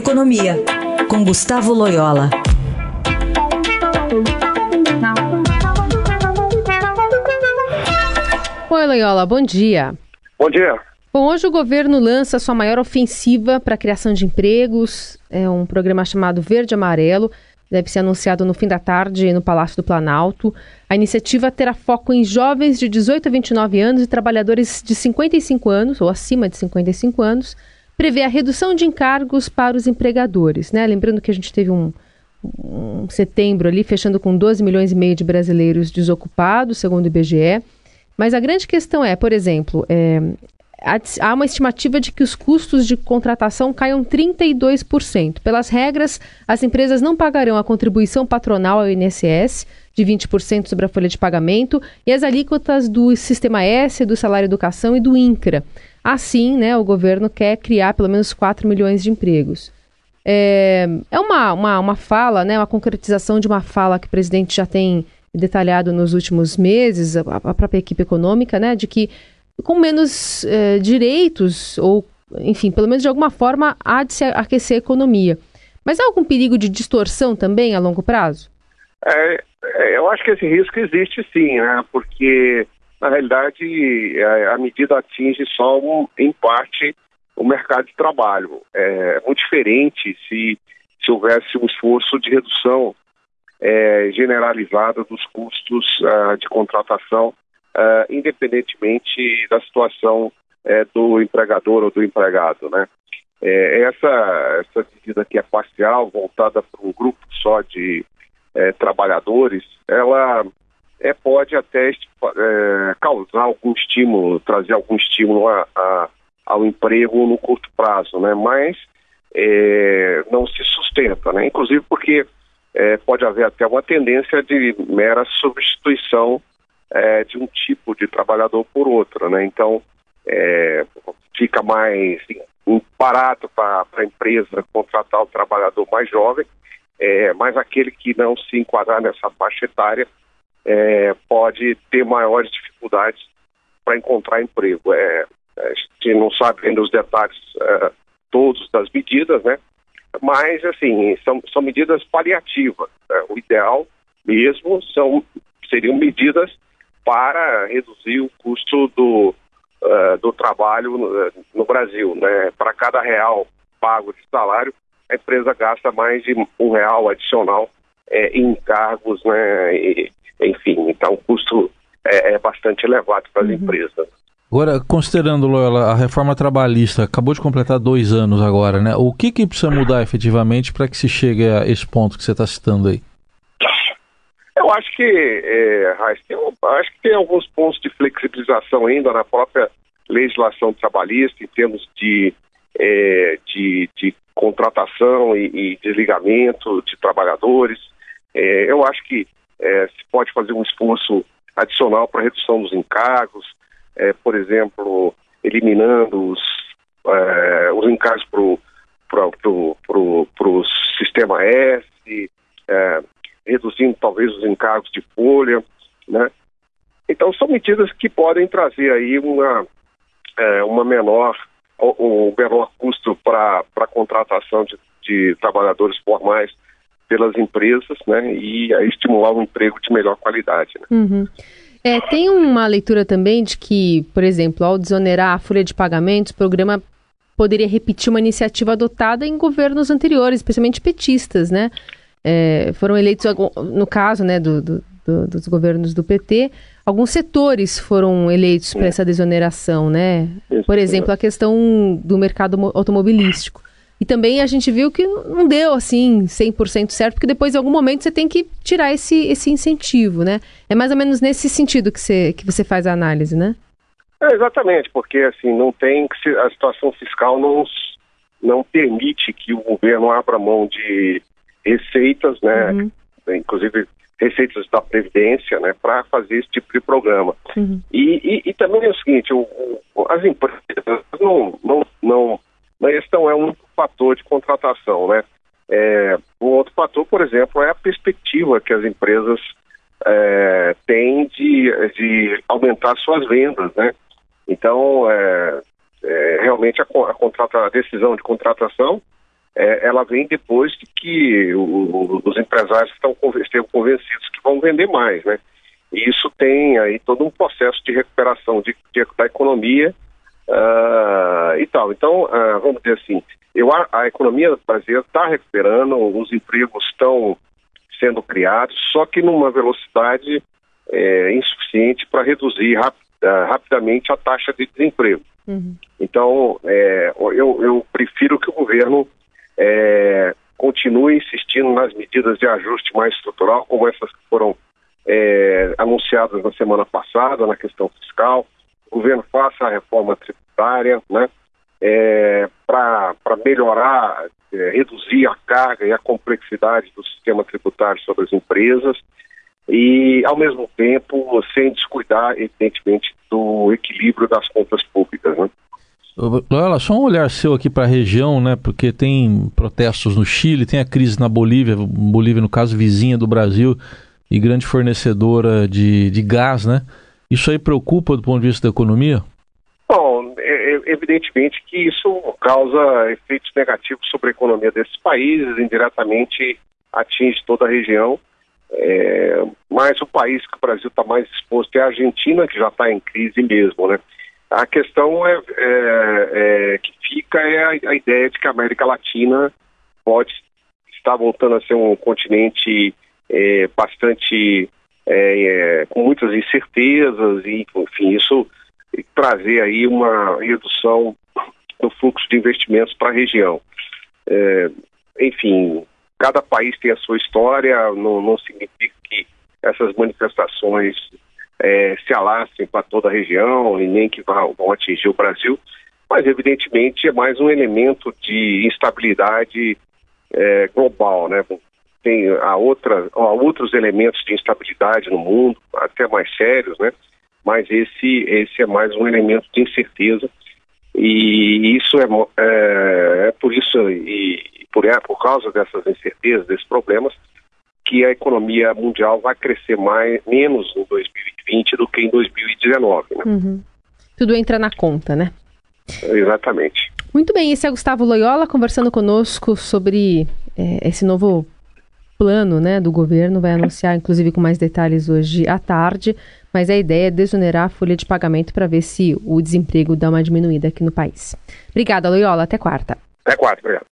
Economia, com Gustavo Loyola. Oi, Loyola, bom dia. Bom dia. Bom, hoje o governo lança sua maior ofensiva para a criação de empregos. É um programa chamado Verde Amarelo. Deve ser anunciado no fim da tarde no Palácio do Planalto. A iniciativa terá foco em jovens de 18 a 29 anos e trabalhadores de 55 anos ou acima de 55 anos prevê a redução de encargos para os empregadores, né? Lembrando que a gente teve um, um setembro ali fechando com 12 milhões e meio de brasileiros desocupados, segundo o IBGE. Mas a grande questão é, por exemplo, é, há uma estimativa de que os custos de contratação caiam 32%. Pelas regras, as empresas não pagarão a contribuição patronal ao INSS de 20% sobre a folha de pagamento e as alíquotas do Sistema S, do Salário Educação e do INCRA. Assim, né, o governo quer criar pelo menos 4 milhões de empregos. É, é uma, uma, uma fala, né, uma concretização de uma fala que o presidente já tem detalhado nos últimos meses, a, a própria equipe econômica, né, de que com menos é, direitos, ou, enfim, pelo menos de alguma forma, há de se aquecer a economia. Mas há algum perigo de distorção também a longo prazo? É, é eu acho que esse risco existe sim, né? Porque na realidade, a, a medida atinge só, um, em parte, o mercado de trabalho. É muito diferente se, se houvesse um esforço de redução é, generalizada dos custos uh, de contratação, uh, independentemente da situação é, do empregador ou do empregado, né? É, essa, essa medida que é parcial, voltada para um grupo só de é, trabalhadores, ela é, pode até é, causar algum estímulo, trazer algum estímulo a, a, ao emprego no curto prazo, né? Mas é, não se sustenta, né? Inclusive porque é, pode haver até uma tendência de mera substituição é, de um tipo de trabalhador por outro, né? Então é, fica mais parado para a empresa contratar o trabalhador mais jovem, é, mas aquele que não se enquadrar nessa faixa etária é, pode ter maiores dificuldades para encontrar emprego. É, a gente não sabe ainda os detalhes é, todos das medidas, né? Mas, assim, são, são medidas paliativas. Né? O ideal mesmo são, seriam medidas para reduzir o custo do, uh, do trabalho no, no Brasil. Né? Para cada real pago de salário, a empresa gasta mais de um real adicional é, em encargos né, e, enfim, então o custo é, é bastante elevado para as uhum. empresas. Agora, considerando, Loyola, a reforma trabalhista acabou de completar dois anos agora, né? O que, que precisa mudar efetivamente para que se chegue a esse ponto que você está citando aí? Eu acho que, é, tem, acho que tem alguns pontos de flexibilização ainda na própria legislação trabalhista, em termos de, é, de, de, contratação e, e, desligamento de trabalhadores. É, eu acho que é, se pode fazer um esforço adicional para redução dos encargos, é, por exemplo, eliminando os, é, os encargos para o sistema S, é, reduzindo talvez os encargos de folha, né? Então são medidas que podem trazer aí uma, é, uma menor, um menor custo para a contratação de, de trabalhadores formais pelas empresas, né, e a estimular um emprego de melhor qualidade. Né? Uhum. É, tem uma leitura também de que, por exemplo, ao desonerar a folha de pagamentos, o programa poderia repetir uma iniciativa adotada em governos anteriores, especialmente petistas, né? É, foram eleitos, no caso né, do, do, do, dos governos do PT, alguns setores foram eleitos para essa desoneração, né? Por exemplo, a questão do mercado automobilístico. E também a gente viu que não deu assim 100% certo, porque depois em algum momento você tem que tirar esse, esse incentivo, né? É mais ou menos nesse sentido que você, que você faz a análise, né? É, exatamente, porque assim, não tem a situação fiscal não, não permite que o governo abra mão de receitas, né? Uhum. Inclusive receitas da Previdência, né, para fazer esse tipo de programa. Uhum. E, e, e, também é o seguinte, o, as empresas não, não, não, não é um fator de contratação, né? É, um outro fator, por exemplo, é a perspectiva que as empresas é, têm de, de aumentar suas vendas, né? Então, é, é realmente a, a, contrata, a decisão de contratação é, ela vem depois de que o, os empresários estão estejam convencidos que vão vender mais, né? E isso tem aí todo um processo de recuperação de, de da economia uh, e tal. Então, uh, vamos dizer assim, eu, a, a economia brasileira está recuperando, os empregos estão sendo criados, só que numa velocidade é, insuficiente para reduzir rap, uh, rapidamente a taxa de desemprego. Uhum. Então, é, eu, eu, prefiro que o governo é, continue insistindo nas medidas de ajuste mais estrutural, como essas que foram é, anunciadas na semana passada na questão fiscal. O governo faça a reforma tributária, né? É, para melhorar, é, reduzir a carga e a complexidade do sistema tributário sobre as empresas e, ao mesmo tempo, sem descuidar, evidentemente, do equilíbrio das contas públicas. Né? Lola, só um olhar seu aqui para a região, né? Porque tem protestos no Chile, tem a crise na Bolívia, Bolívia, no caso, vizinha do Brasil e grande fornecedora de, de gás, né? Isso aí preocupa do ponto de vista da economia? Bom, é, evidentemente que isso causa efeitos negativos sobre a economia desses países, indiretamente atinge toda a região. É, mas o país que o Brasil está mais exposto é a Argentina, que já está em crise mesmo, né? A questão é, é, é que fica é a, a, ideia de que a América Latina pode estar voltando a ser um continente é, bastante é, é, com muitas incertezas e, enfim, isso trazer aí uma redução do fluxo de investimentos para a região. É, enfim, cada país tem a sua história, não, não significa que essas manifestações é, se alastrem para toda a região e nem que vão, vão atingir o Brasil, mas evidentemente é mais um elemento de instabilidade é, global, né? Tem a outra, há outros elementos de instabilidade no mundo, até mais sérios, né? Mas esse, esse é mais um elemento de incerteza e isso é, é, é por isso e por, é, por causa dessas incertezas, desses problemas, que a economia mundial vai crescer mais, menos em 2020 do que em 2019. Né? Uhum. Tudo entra na conta, né? Exatamente. Muito bem, esse é Gustavo Loyola conversando conosco sobre é, esse novo plano né, do governo, vai anunciar inclusive com mais detalhes hoje à tarde, mas a ideia é desonerar a folha de pagamento para ver se o desemprego dá uma diminuída aqui no país. Obrigada, Loyola, até quarta. Até quarta, obrigado.